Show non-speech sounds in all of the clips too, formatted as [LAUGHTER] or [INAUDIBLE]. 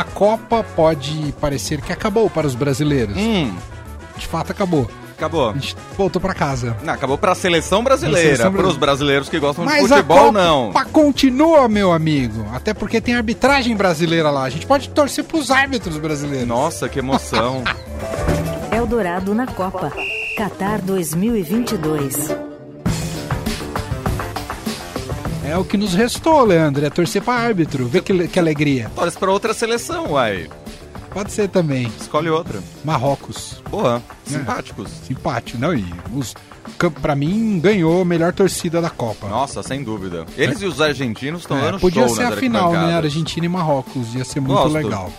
a Copa pode parecer que acabou para os brasileiros. Hum, De fato, acabou. acabou. A gente voltou para casa. Não, acabou pra seleção brasileira. Para os brasileiros que gostam de Mas a futebol, Copa não. continua, meu amigo. Até porque tem arbitragem brasileira lá. A gente pode torcer pros árbitros brasileiros. Nossa, que emoção. [LAUGHS] Eldorado na Copa. Qatar 2022. É o que nos restou, Leandro. É torcer pra árbitro. Vê que, que alegria. Torce pra outra seleção, uai. Pode ser também. Escolhe outra. Marrocos. Boa, É. simpáticos. Simpático, não? E os, pra mim, ganhou a melhor torcida da Copa. Nossa, sem dúvida. Eles e os argentinos estão É, dando podia show ser a final, né? Argentina e Marrocos. Ia ser muito Gosto. legal.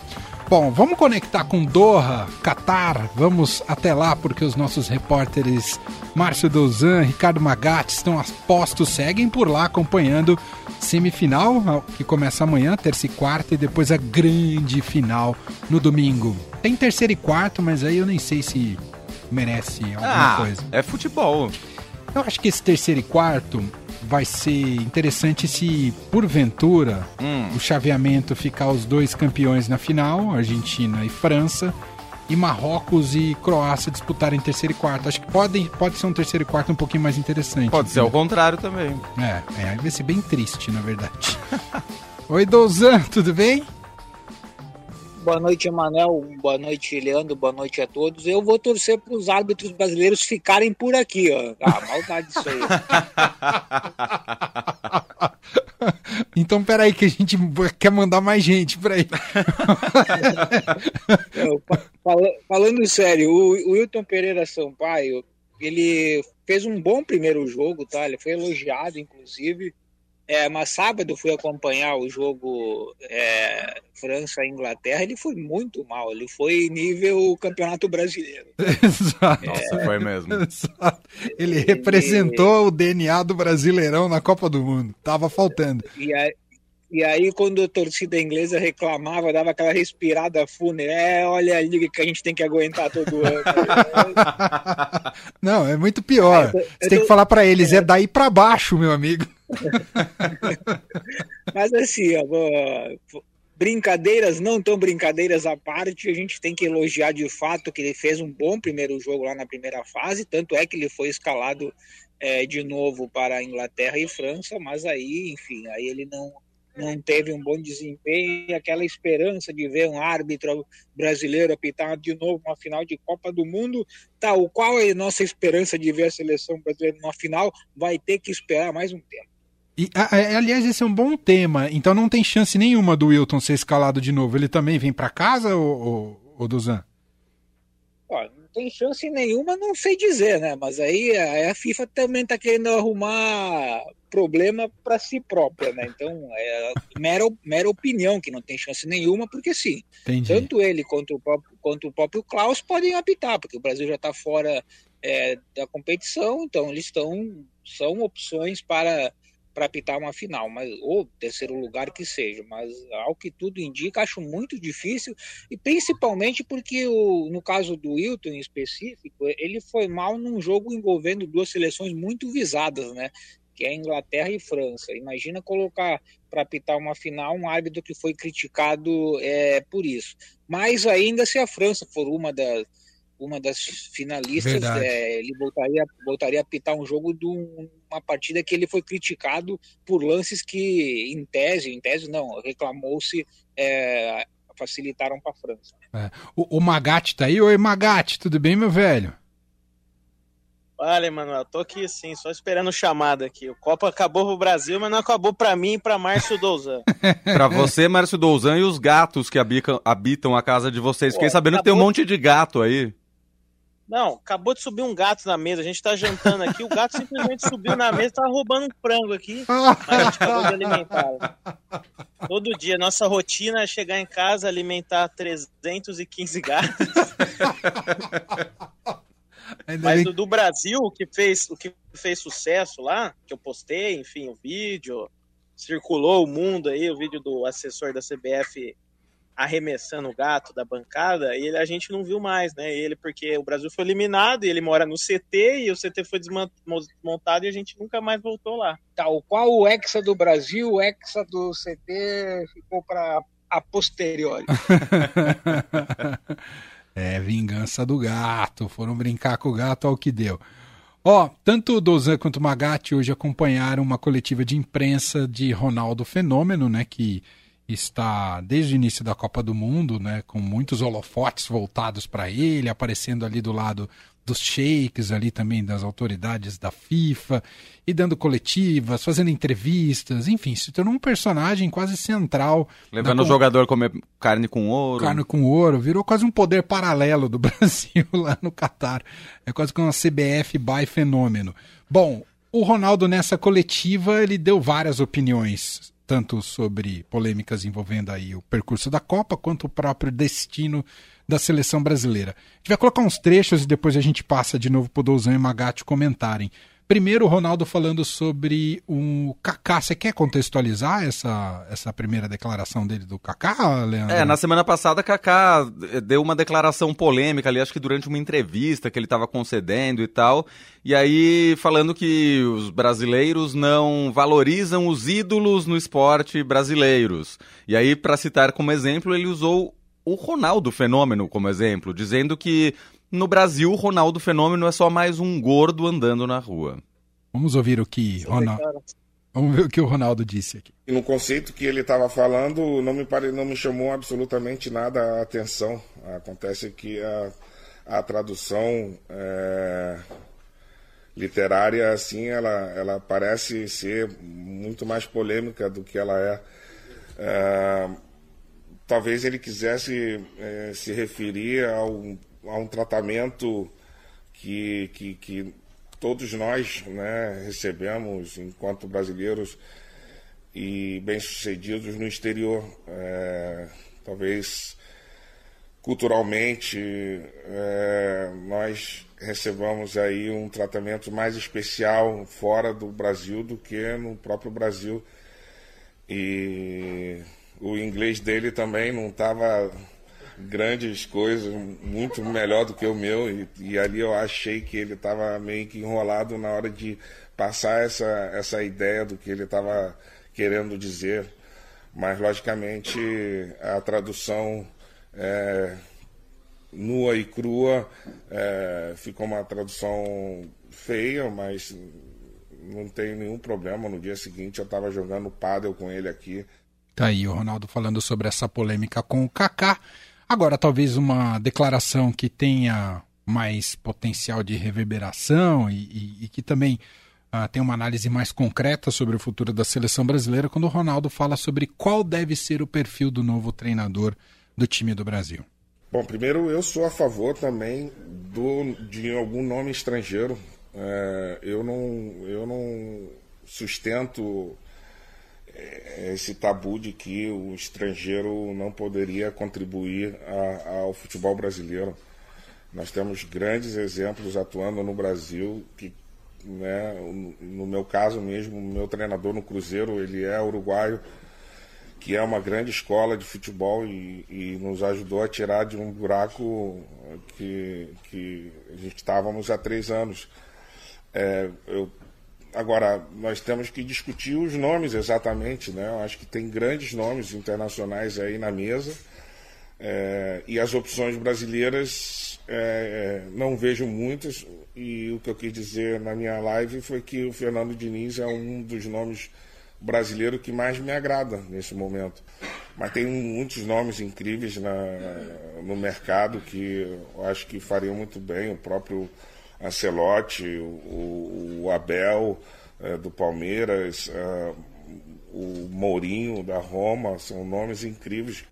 Bom, vamos conectar com Doha, Catar. Vamos até lá, porque os nossos repórteres Márcio Dozan, Ricardo Magatti estão a postos, seguem por lá acompanhando semifinal, que começa amanhã, terça e quarta, e depois a grande final no domingo. Tem terceiro e quarto, mas aí eu nem sei se merece alguma Ah, coisa. é futebol. Eu acho que esse terceiro e quarto vai ser interessante se, porventura, Hum. o chaveamento ficar os dois campeões na final, Argentina e França, e Marrocos e Croácia disputarem terceiro e quarto. Acho que pode, pode ser um terceiro e quarto um pouquinho mais interessante. Pode ser ao contrário também. É, é, vai ser bem triste, na verdade. [LAUGHS] Oi, Dozan, tudo bem? Boa noite, Emanuel. Boa noite, Leandro. Boa noite a todos. Eu vou torcer para os árbitros brasileiros ficarem por aqui, ó. Ah, maldade isso aí. [LAUGHS] Então, peraí, que a gente quer mandar mais gente. [LAUGHS] Não, fa- fala- falando sério, o, o Wilton Pereira Sampaio, ele fez um bom primeiro jogo, tá? Ele foi elogiado, inclusive. É, mas sábado eu fui acompanhar o jogo é, França-Inglaterra, ele foi muito mal, ele foi nível Campeonato Brasileiro. [LAUGHS] Exato. Nossa, foi mesmo. [LAUGHS] Exato. Ele representou o DNA do Brasileirão na Copa do Mundo. Tava faltando. E aí, e aí, quando a torcida inglesa reclamava, dava aquela respirada fúnebre. É, olha a liga que a gente tem que aguentar todo ano. [LAUGHS] Não, é muito pior. É, Você tem tô- que falar pra eles, é daí pra baixo, meu amigo. [LAUGHS] Mas assim, ó, brincadeiras, não tão brincadeiras à parte, a gente tem que elogiar de fato que ele fez um bom primeiro jogo lá na primeira fase, tanto é que ele foi escalado é, de novo para Inglaterra e França, mas aí, enfim, aí ele não, não teve um bom desempenho e aquela esperança de ver um árbitro brasileiro apitar de novo uma final de Copa do Mundo, tal qual é a nossa esperança de ver a seleção brasileira numa final, vai ter que esperar mais um tempo. E, aliás, esse é um bom tema. Então não tem chance nenhuma do Wilton ser escalado de novo. Ele também vem pra casa, ou, ou, Duzan? Ó, não tem chance nenhuma, não sei dizer, né? Mas aí a, a FIFA também tá querendo arrumar problema para si própria, né? Então é mera, mera opinião que não tem chance nenhuma, porque sim, Entendi. tanto ele quanto o próprio, quanto o próprio Klaus podem apitar, porque o Brasil já está fora é, da competição, então eles estão são opções para para apitar uma final, mas ou terceiro lugar que seja, mas ao que tudo indica, acho muito difícil e principalmente porque o, no caso do Wilton em específico, ele foi mal num jogo envolvendo duas seleções muito visadas, né? Que é Inglaterra e França. Imagina colocar para apitar uma final um árbitro que foi criticado é, por isso. Mas ainda se a França for uma das uma das finalistas, é, ele voltaria, voltaria a apitar um jogo de um- uma partida que ele foi criticado por lances que, em tese, em tese não, reclamou-se, é, facilitaram para a França. É. O, o Magatti tá aí? Oi, Magatti, tudo bem, meu velho? Olha, Emanuel, tô aqui sim, só esperando o chamado aqui. O Copa acabou pro Brasil, mas não acabou pra mim e pra Márcio Douzan. [LAUGHS] Pra você, Márcio Douzan, e os gatos que habitam, habitam a casa de vocês. Fiquei sabendo que tem um acabou- monte de gato aí. Não, acabou de subir um gato na mesa, a gente tá jantando aqui, o gato simplesmente subiu na mesa e tava roubando um frango aqui, mas a gente acabou de alimentar. Todo dia, nossa rotina é chegar em casa, alimentar 315 gatos. Mas do, do Brasil, o que fez o que fez sucesso lá, que eu postei, enfim, o vídeo, circulou o mundo aí, o vídeo do assessor da CBF arremessando o gato da bancada, e ele, a gente não viu mais, né? Ele, porque o Brasil foi eliminado, e ele mora no CT, e o CT foi desmontado e a gente nunca mais voltou lá. Tal qual o Hexa do Brasil, o Hexa do CT ficou para a posteriori. [LAUGHS] é, vingança do gato. Foram brincar com o gato ao que deu. Ó, tanto o Dozan quanto o Magatti hoje acompanharam uma coletiva de imprensa de Ronaldo Fenômeno, né, que está desde o início da Copa do Mundo, né, com muitos holofotes voltados para ele, aparecendo ali do lado dos sheiks ali também das autoridades da FIFA e dando coletivas, fazendo entrevistas, enfim, se tornou um personagem quase central. Levando o jogador a comer carne com ouro. Carne com ouro, virou quase um poder paralelo do [LAUGHS] Brasil lá no Catar. É quase como uma CBF by fenômeno. Bom, o Ronaldo nessa coletiva ele deu várias opiniões tanto sobre polêmicas envolvendo aí o percurso da Copa quanto o próprio destino da seleção brasileira. A gente vai colocar uns trechos e depois a gente passa de novo para o Douzan e Magatti comentarem. Primeiro, o Ronaldo falando sobre o Kaká. Você quer contextualizar essa, essa primeira declaração dele do Kaká, Leandro? É, na semana passada, Kaká deu uma declaração polêmica ali, acho que durante uma entrevista que ele estava concedendo e tal. E aí, falando que os brasileiros não valorizam os ídolos no esporte brasileiros. E aí, para citar como exemplo, ele usou o Ronaldo Fenômeno como exemplo, dizendo que no Brasil, Ronaldo Fenômeno é só mais um gordo andando na rua. Vamos ouvir o que Ronaldo. Vamos ver o que o Ronaldo disse aqui. No conceito que ele estava falando, não me, pare... não me chamou absolutamente nada a atenção. Acontece que a, a tradução é... literária, assim, ela, ela parece ser muito mais polêmica do que ela é. é... Talvez ele quisesse é, se referir ao a um tratamento que, que, que todos nós né, recebemos enquanto brasileiros e bem-sucedidos no exterior. É, talvez culturalmente é, nós recebamos aí um tratamento mais especial fora do Brasil do que no próprio Brasil. E o inglês dele também não estava grandes coisas, muito melhor do que o meu, e, e ali eu achei que ele estava meio que enrolado na hora de passar essa, essa ideia do que ele estava querendo dizer. Mas, logicamente, a tradução é, nua e crua é, ficou uma tradução feia, mas não tem nenhum problema. No dia seguinte eu estava jogando pádel com ele aqui. Tá aí o Ronaldo falando sobre essa polêmica com o Kaká. Agora, talvez uma declaração que tenha mais potencial de reverberação e, e, e que também uh, tem uma análise mais concreta sobre o futuro da seleção brasileira, quando o Ronaldo fala sobre qual deve ser o perfil do novo treinador do time do Brasil. Bom, primeiro eu sou a favor também do, de algum nome estrangeiro. É, eu, não, eu não sustento esse tabu de que o estrangeiro não poderia contribuir a, ao futebol brasileiro. Nós temos grandes exemplos atuando no Brasil que né, no meu caso mesmo, meu treinador no Cruzeiro, ele é uruguaio, que é uma grande escola de futebol e, e nos ajudou a tirar de um buraco que, que estávamos há três anos. É, eu Agora, nós temos que discutir os nomes exatamente, né? Eu acho que tem grandes nomes internacionais aí na mesa. É, e as opções brasileiras é, não vejo muitas. E o que eu quis dizer na minha live foi que o Fernando Diniz é um dos nomes brasileiros que mais me agrada nesse momento. Mas tem muitos nomes incríveis na, no mercado que eu acho que fariam muito bem. O próprio Ancelotti, o, o Abel é, do Palmeiras, é, o Mourinho da Roma, são nomes incríveis.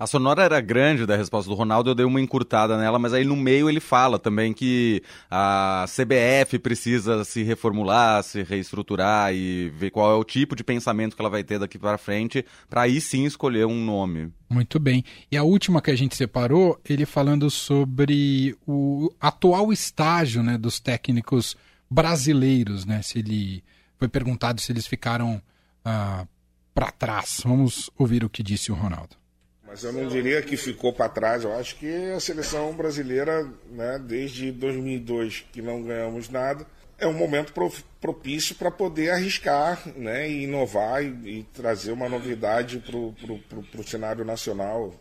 A sonora era grande da resposta do Ronaldo, eu dei uma encurtada nela, mas aí no meio ele fala também que a CBF precisa se reformular, se reestruturar e ver qual é o tipo de pensamento que ela vai ter daqui para frente, para aí sim escolher um nome. Muito bem. E a última que a gente separou, ele falando sobre o atual estágio né, dos técnicos brasileiros, né? Se ele foi perguntado se eles ficaram ah, para trás. Vamos ouvir o que disse o Ronaldo. Mas eu não diria que ficou para trás. Eu acho que a seleção brasileira, né, desde 2002 que não ganhamos nada, é um momento propício para poder arriscar né, e inovar e, e trazer uma novidade para o cenário nacional.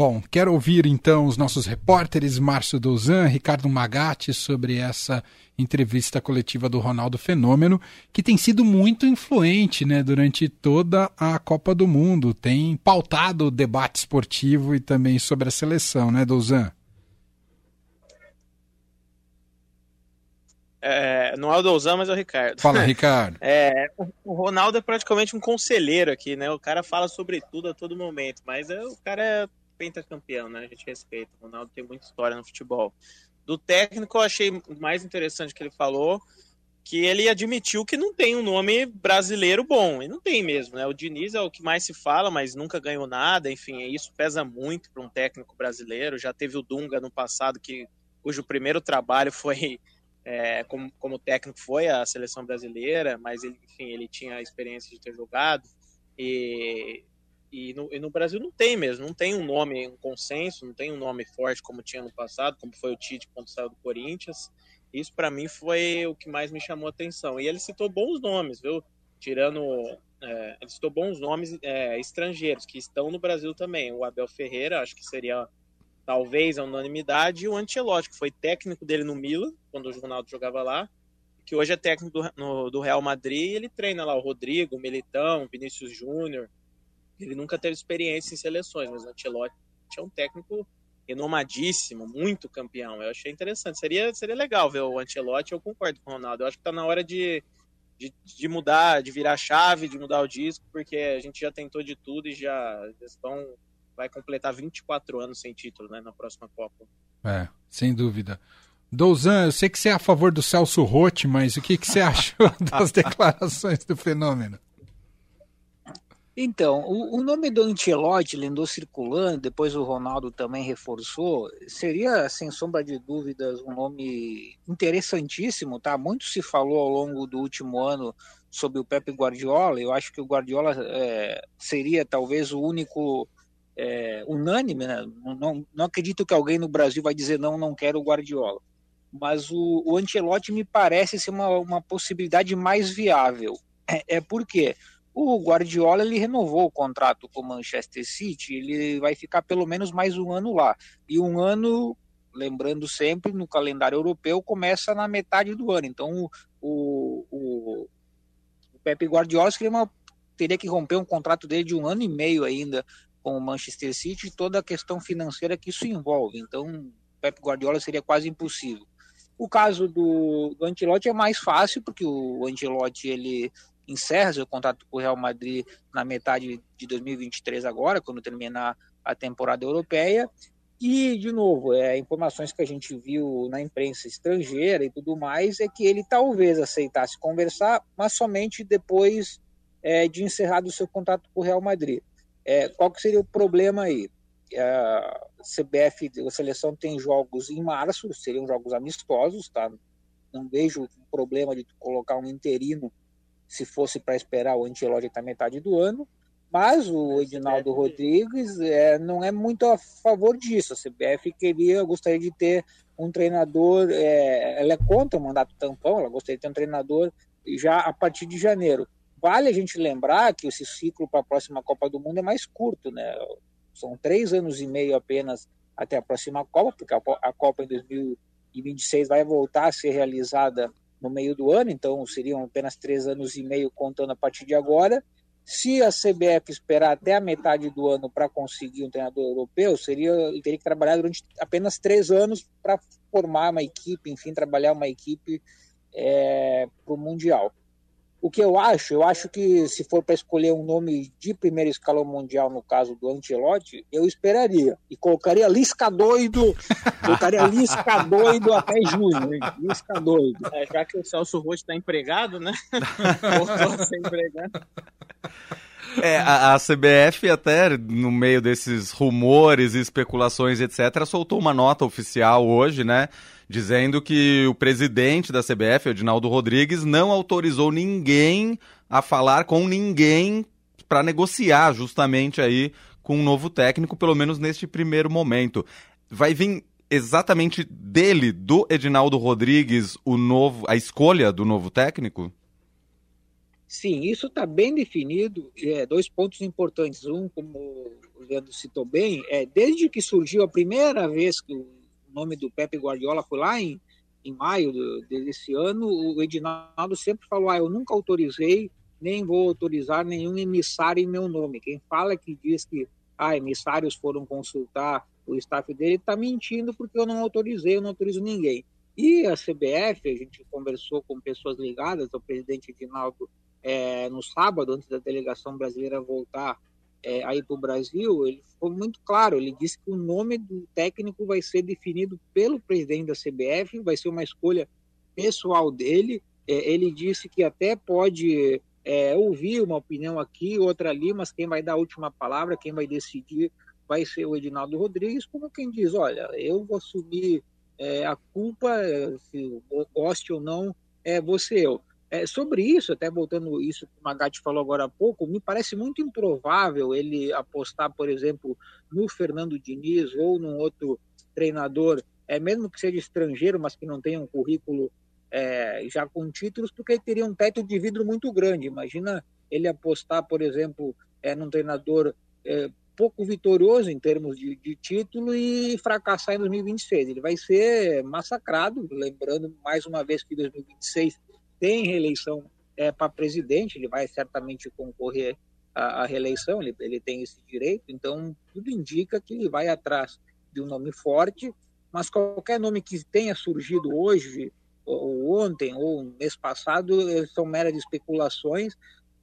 Bom, quero ouvir então os nossos repórteres, Márcio Dozan, Ricardo Magatti, sobre essa entrevista coletiva do Ronaldo Fenômeno, que tem sido muito influente né, durante toda a Copa do Mundo. Tem pautado o debate esportivo e também sobre a seleção, né, Dozan? É, não é o Douzan, mas é o Ricardo. Fala, [LAUGHS] Ricardo. É, o Ronaldo é praticamente um conselheiro aqui, né? O cara fala sobre tudo a todo momento, mas é, o cara é pentacampeão, né? A gente respeita. O Ronaldo tem muita história no futebol. Do técnico, eu achei mais interessante que ele falou que ele admitiu que não tem um nome brasileiro bom. E não tem mesmo, né? O Diniz é o que mais se fala, mas nunca ganhou nada. Enfim, isso pesa muito para um técnico brasileiro. Já teve o Dunga no passado, que, cujo primeiro trabalho foi é, como, como técnico foi a seleção brasileira, mas ele, enfim, ele tinha a experiência de ter jogado. E e no, e no, Brasil não tem mesmo, não tem um nome, um consenso, não tem um nome forte como tinha no passado, como foi o Tite quando saiu do Corinthians. Isso para mim foi o que mais me chamou a atenção. E ele citou bons nomes, viu? Tirando. É, ele citou bons nomes é, estrangeiros que estão no Brasil também. O Abel Ferreira, acho que seria talvez a unanimidade, e o Ancelotti, que foi técnico dele no Milan, quando o Ronaldo jogava lá, que hoje é técnico do, no, do Real Madrid, e ele treina lá o Rodrigo, o Militão, o Vinícius Júnior, ele nunca teve experiência em seleções, mas o Ancelotti é um técnico renomadíssimo, muito campeão. Eu achei interessante. Seria, seria legal ver o Ancelotti, eu concordo com o Ronaldo. Eu acho que está na hora de, de, de, mudar, de virar a chave, de mudar o disco, porque a gente já tentou de tudo e já estão vai completar 24 anos sem título, né, na próxima Copa. É, sem dúvida. Douzan, eu sei que você é a favor do Celso Rotti, mas o que, que você achou [LAUGHS] das [LAUGHS] declarações do fenômeno? Então, o, o, nome do Ancelotti ele andou circulando, depois o Ronaldo também reforçou. Seria, sem sombra de dúvidas, um nome interessantíssimo, tá? Muito se falou ao longo do último ano sobre o Pepe Guardiola. Eu acho que o Guardiola é, seria talvez o único é, unânime, né? Não, não, acredito que alguém no Brasil vai dizer não, não quero o Guardiola. Mas o, o me parece ser uma, uma possibilidade mais viável. É, é porque o Guardiola ele renovou o contrato com o Manchester City, ele vai ficar pelo menos mais um ano lá. E um ano, lembrando sempre, no calendário europeu, começa na metade do ano. Então o, o, o Pepe Guardiola uma, teria que romper um contrato dele de um ano e meio ainda com o Manchester City e toda a questão financeira que isso envolve. Então Pepe Guardiola seria quase impossível. O caso do, do Ancelotti é mais fácil, porque o Ancelotti ele encerra seu contrato com o Real Madrid na metade de 2023 agora, quando terminar a temporada europeia. E, de novo, é, informações que a gente viu na imprensa estrangeira e tudo mais é que ele talvez aceitasse conversar, mas somente depois é, de encerrado o seu contrato com o Real Madrid. É, qual que seria o problema aí? A CBF, a seleção tem jogos em março, seriam jogos amistosos, tá? Não vejo problema de colocar um interino se fosse para esperar o Ancelotti até metade do ano, mas o Edinaldo Rodrigues é, não é muito a favor disso. A CBF queria, gostaria de ter um treinador, é, ela é contra o mandato tampão, ela gostaria de ter um treinador já a partir de janeiro. Vale a gente lembrar que esse ciclo para a próxima Copa do Mundo é mais curto, né? São três anos e meio apenas até a próxima Copa, porque a Copa em 2026 vai voltar a ser realizada no meio do ano, então seriam apenas três anos e meio contando a partir de agora. Se a CBF esperar até a metade do ano para conseguir um treinador europeu, seria ele teria que trabalhar durante apenas três anos para formar uma equipe, enfim, trabalhar uma equipe é, para o Mundial. O que eu acho, eu acho que se for para escolher um nome de primeiro escalão mundial, no caso do Ancelotti, eu esperaria. E colocaria Lisca doido, [LAUGHS] colocaria Lisca doido até junho, hein? Lisca doido. É, já que o Celso Rotti está empregado, né? Voltou a ser empregado. É, a, a, CBF até, no meio desses rumores e especulações, etc., soltou uma nota oficial hoje, né? Dizendo que o presidente da CBF, Edinaldo Rodrigues, não autorizou ninguém a falar com ninguém para negociar justamente aí com um novo técnico, pelo menos neste primeiro momento. Vai vir exatamente dele, do Edinaldo Rodrigues, o novo, a escolha do novo técnico? Sim, isso está bem definido. É, dois pontos importantes. Um, como o Leandro citou bem, é desde que surgiu a primeira vez que o nome do Pepe Guardiola foi lá em, em maio desse ano, o Edinaldo sempre falou: ah, eu nunca autorizei, nem vou autorizar nenhum emissário em meu nome. Quem fala que diz que ah, emissários foram consultar o staff dele está mentindo porque eu não autorizei, eu não autorizo ninguém. E a CBF, a gente conversou com pessoas ligadas ao presidente Edinaldo é, no sábado, antes da delegação brasileira voltar é, aí para o Brasil, ele foi muito claro. Ele disse que o nome do técnico vai ser definido pelo presidente da CBF, vai ser uma escolha pessoal dele. É, ele disse que até pode é, ouvir uma opinião aqui, outra ali, mas quem vai dar a última palavra, quem vai decidir, vai ser o Edinaldo Rodrigues, como quem diz: olha, eu vou assumir é, a culpa, se goste ou não, é você eu. É, sobre isso, até voltando isso que o Magatti falou agora há pouco, me parece muito improvável ele apostar, por exemplo, no Fernando Diniz ou num outro treinador, é, mesmo que seja estrangeiro, mas que não tenha um currículo é, já com títulos, porque ele teria um teto de vidro muito grande. Imagina ele apostar, por exemplo, é, num treinador é, pouco vitorioso em termos de, de, título e fracassar em 2026. Ele vai ser massacrado, lembrando mais uma vez que 2026 tem reeleição é, para presidente, ele vai certamente concorrer à, à reeleição, ele, ele tem esse direito, então tudo indica que ele vai atrás de um nome forte, mas qualquer nome que tenha surgido hoje, ou ontem, ou mês passado, eh, são meras especulações,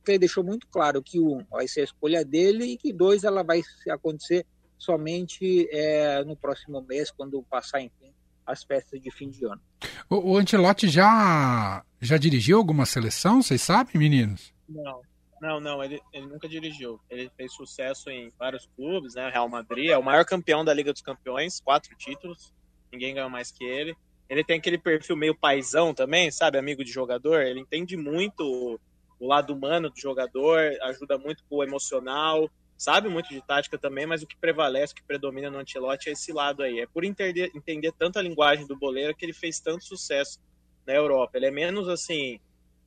que ele deixou muito claro que um vai ser a escolha dele e que dois ela vai acontecer somente é, no próximo mês, quando passar, enfim, as festas de fim de ano. O, o Ancelotti já, já dirigiu alguma seleção, vocês sabem, meninos? Não, não, não, ele, ele nunca dirigiu. Ele fez sucesso em vários clubes, né? Real Madrid é o maior campeão da Liga dos Campeões, quatro títulos, ninguém ganhou mais que ele. Ele tem aquele perfil meio paisão também, sabe? Amigo de jogador. Ele entende muito o lado humano do jogador, ajuda muito com o emocional sabe muito de tática também, mas o que prevalece, o que predomina no Ancelotti é esse lado aí. É por entender, entender tanto a linguagem do boleiro que ele fez tanto sucesso na Europa. Ele é menos assim,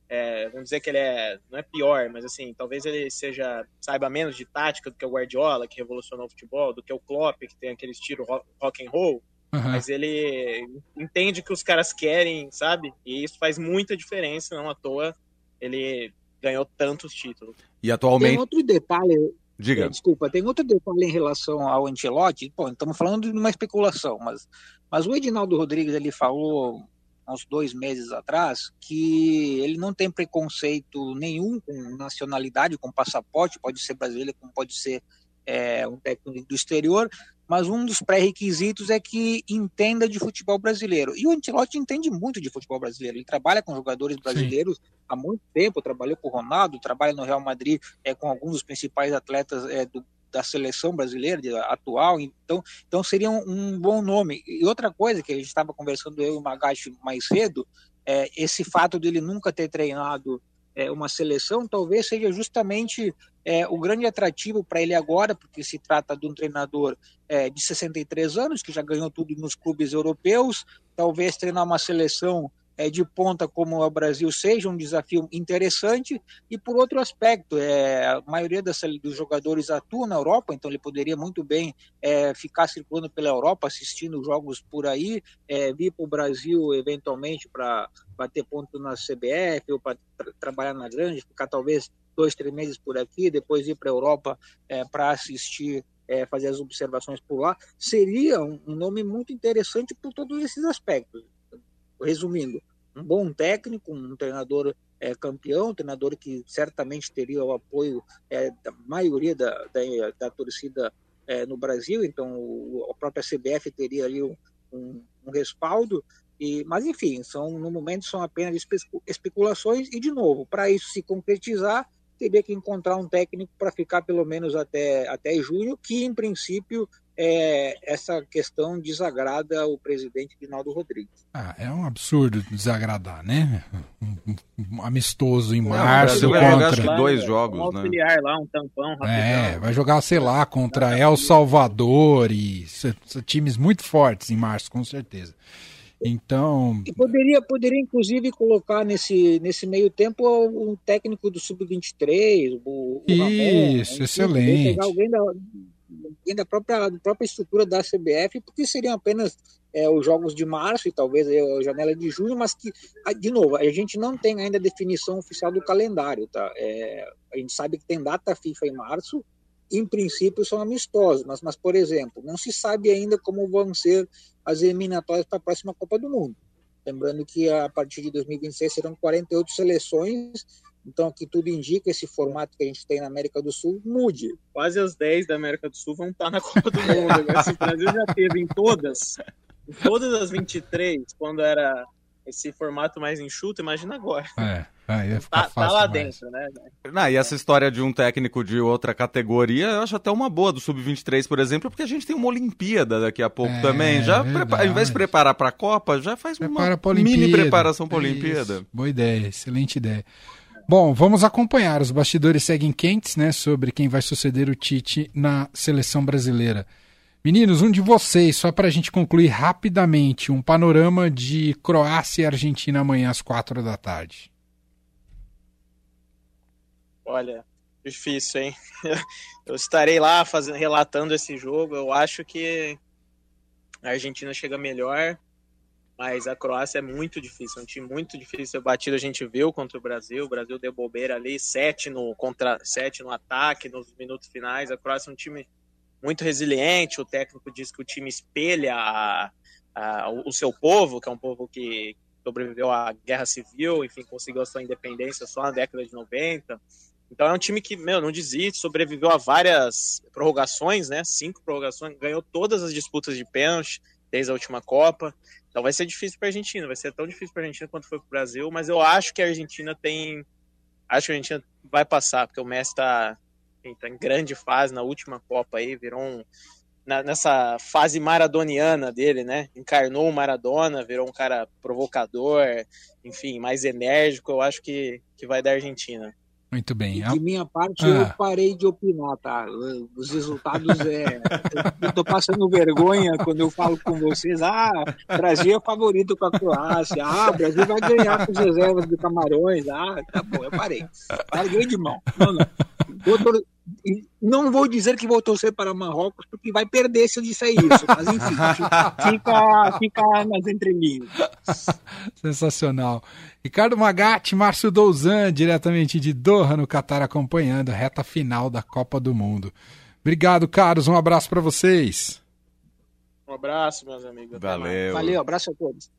é, vamos dizer que ele é, não é pior, mas assim, talvez ele seja, saiba menos de tática do que o Guardiola, que revolucionou o futebol, do que o Klopp, que tem aquele estilo rock, rock and roll. Uhum. Mas ele entende que os caras querem, sabe? E isso faz muita diferença, não à toa ele ganhou tantos títulos. E atualmente. Tem outro detalhe, Diga. É, desculpa, tem outro detalhe em relação ao Ancelotti. Pô, estamos falando de uma especulação, mas, mas o Edinaldo Rodrigues ele falou uns dois meses atrás que ele não tem preconceito nenhum com nacionalidade, com passaporte, pode ser brasileiro, como pode ser é, um técnico do exterior, mas um dos pré-requisitos é que entenda de futebol brasileiro. E o Ancelotti entende muito de futebol brasileiro. Ele trabalha com jogadores brasileiros Sim. há muito tempo, trabalhou com o Ronaldo, trabalha no Real Madrid é, com alguns dos principais atletas é, do, da seleção brasileira de, atual, então, então seria um, um, bom nome. E outra coisa que a gente estava conversando eu e o Magashi mais cedo, é esse fato dele nunca ter treinado é, uma seleção, talvez seja justamente é, o grande atrativo para ele agora, porque se trata de um treinador é, de 63 anos, que já ganhou tudo nos clubes europeus, talvez treinar uma seleção é, de ponta como o Brasil seja um desafio interessante, e por outro aspecto, é, a maioria das, dos jogadores atua na Europa, então ele poderia muito bem é, ficar circulando pela Europa, assistindo jogos por aí, é, vir para o Brasil eventualmente para bater ponto na CBF ou para tra trabalhar na grande, ficar talvez dois, três meses por aqui, depois ir para a Europa é, para assistir é, fazer as observações por lá, seria um, nome muito interessante por todos esses aspectos. Resumindo, um bom técnico, um treinador é, campeão, um treinador que certamente teria o apoio é, da maioria da, da, da torcida é, no Brasil, então o, a própria CBF teria ali um, um, um respaldo, e, mas enfim, são no momento são apenas especulações e de novo, para isso se concretizar, teria que encontrar um técnico para ficar pelo menos até, até junho, que em princípio é, essa questão desagrada o presidente Rinaldo Rodrigues. Ah, é um absurdo desagradar, né? Um amistoso em março contra. jogar, acho que dois Um jogos, né? auxiliar lá, um tampão rapidão. É, vai jogar, sei lá, contra El Salvador e times muito fortes em março, com certeza. Então, E poderia, poderia inclusive colocar nesse, nesse meio tempo um técnico do Sub-23, o, o Ramon, Isso, né? excelente. Pegar alguém da, alguém da, própria, da própria estrutura da CBF, porque seriam apenas é, os jogos de março e talvez aí a janela de junho, mas que, ah, de novo, a gente não tem ainda a definição oficial do calendário. Tá? É, a gente sabe que tem data FIFA em março, em princípio são amistosos, mas, mas, por exemplo, não se sabe ainda como vão ser as eliminatórias para a próxima Copa do Mundo. Lembrando que a partir de 2026 serão 48 seleções, então aqui tudo indica esse formato que a gente tem na América do Sul mude. Quase as 10 da América do Sul vão estar na Copa do Mundo. Agora, Se o Brasil já teve em todas, em todas as 23, quando era esse formato mais enxuto, imagina agora. é, ficar Tá, tá lá demais. dentro, né? Não, e essa história de um técnico de outra categoria, eu acho até uma boa do Sub-23, por exemplo, porque a gente tem uma Olimpíada daqui a pouco É, também. Já prepa- ao invés de preparar para a Copa, já faz Prepara uma mini preparação para a Isso, Olimpíada. Boa ideia, excelente ideia. Bom, vamos acompanhar. Os bastidores seguem quentes, né, sobre quem vai suceder o Tite na seleção brasileira. Meninos, um de vocês, só para a gente concluir rapidamente, um panorama de Croácia e Argentina amanhã às quatro da tarde. Olha, difícil, hein? [LAUGHS] Eu estarei lá fazendo, relatando esse jogo. Eu acho que a Argentina chega melhor, mas a Croácia é muito difícil. É um time muito difícil batido. A gente viu contra o Brasil. O Brasil deu bobeira ali, sete no, contra, sete no ataque, nos minutos finais. A Croácia é um time muito resiliente. O técnico diz que o time espelha a, a, o seu povo, que é um povo que sobreviveu à guerra civil, enfim, conseguiu a sua independência só na década de 90. Então é um time que, meu, não desiste, sobreviveu a várias prorrogações, né? Cinco prorrogações, ganhou todas as disputas de pênalti desde a última Copa. Então vai ser difícil para a Argentina, vai ser tão difícil para a Argentina quanto foi para o Brasil, mas eu acho que a Argentina tem. Acho que a Argentina vai passar, porque o Messi está tá em grande fase na última Copa aí, virou um. na- nessa fase maradoniana dele, né? Encarnou o Maradona, virou um cara provocador, enfim, mais enérgico. Eu acho que, que vai da Argentina. Muito bem. De minha parte, Ah. eu parei de opinar, tá? Os resultados é. Eu tô passando vergonha quando eu falo com vocês. Ah, Brasil é favorito com a Croácia. Ah, Brasil vai ganhar com as reservas do Camarões. Ah, tá bom, eu parei. Larguei de mão. Não, não. Vou e Não vou dizer que vou torcer para Marrocos, porque vai perder se eu disser isso. Mas enfim, [LAUGHS] fica, fica nas entrelinhas. Sensacional. Ricardo Magatti, Márcio Douzan, diretamente de Doha, no Catar, acompanhando a reta final da Copa do Mundo. Obrigado, caros. Um abraço para vocês. Um abraço, meus amigos. Valeu. Valeu, abraço a todos.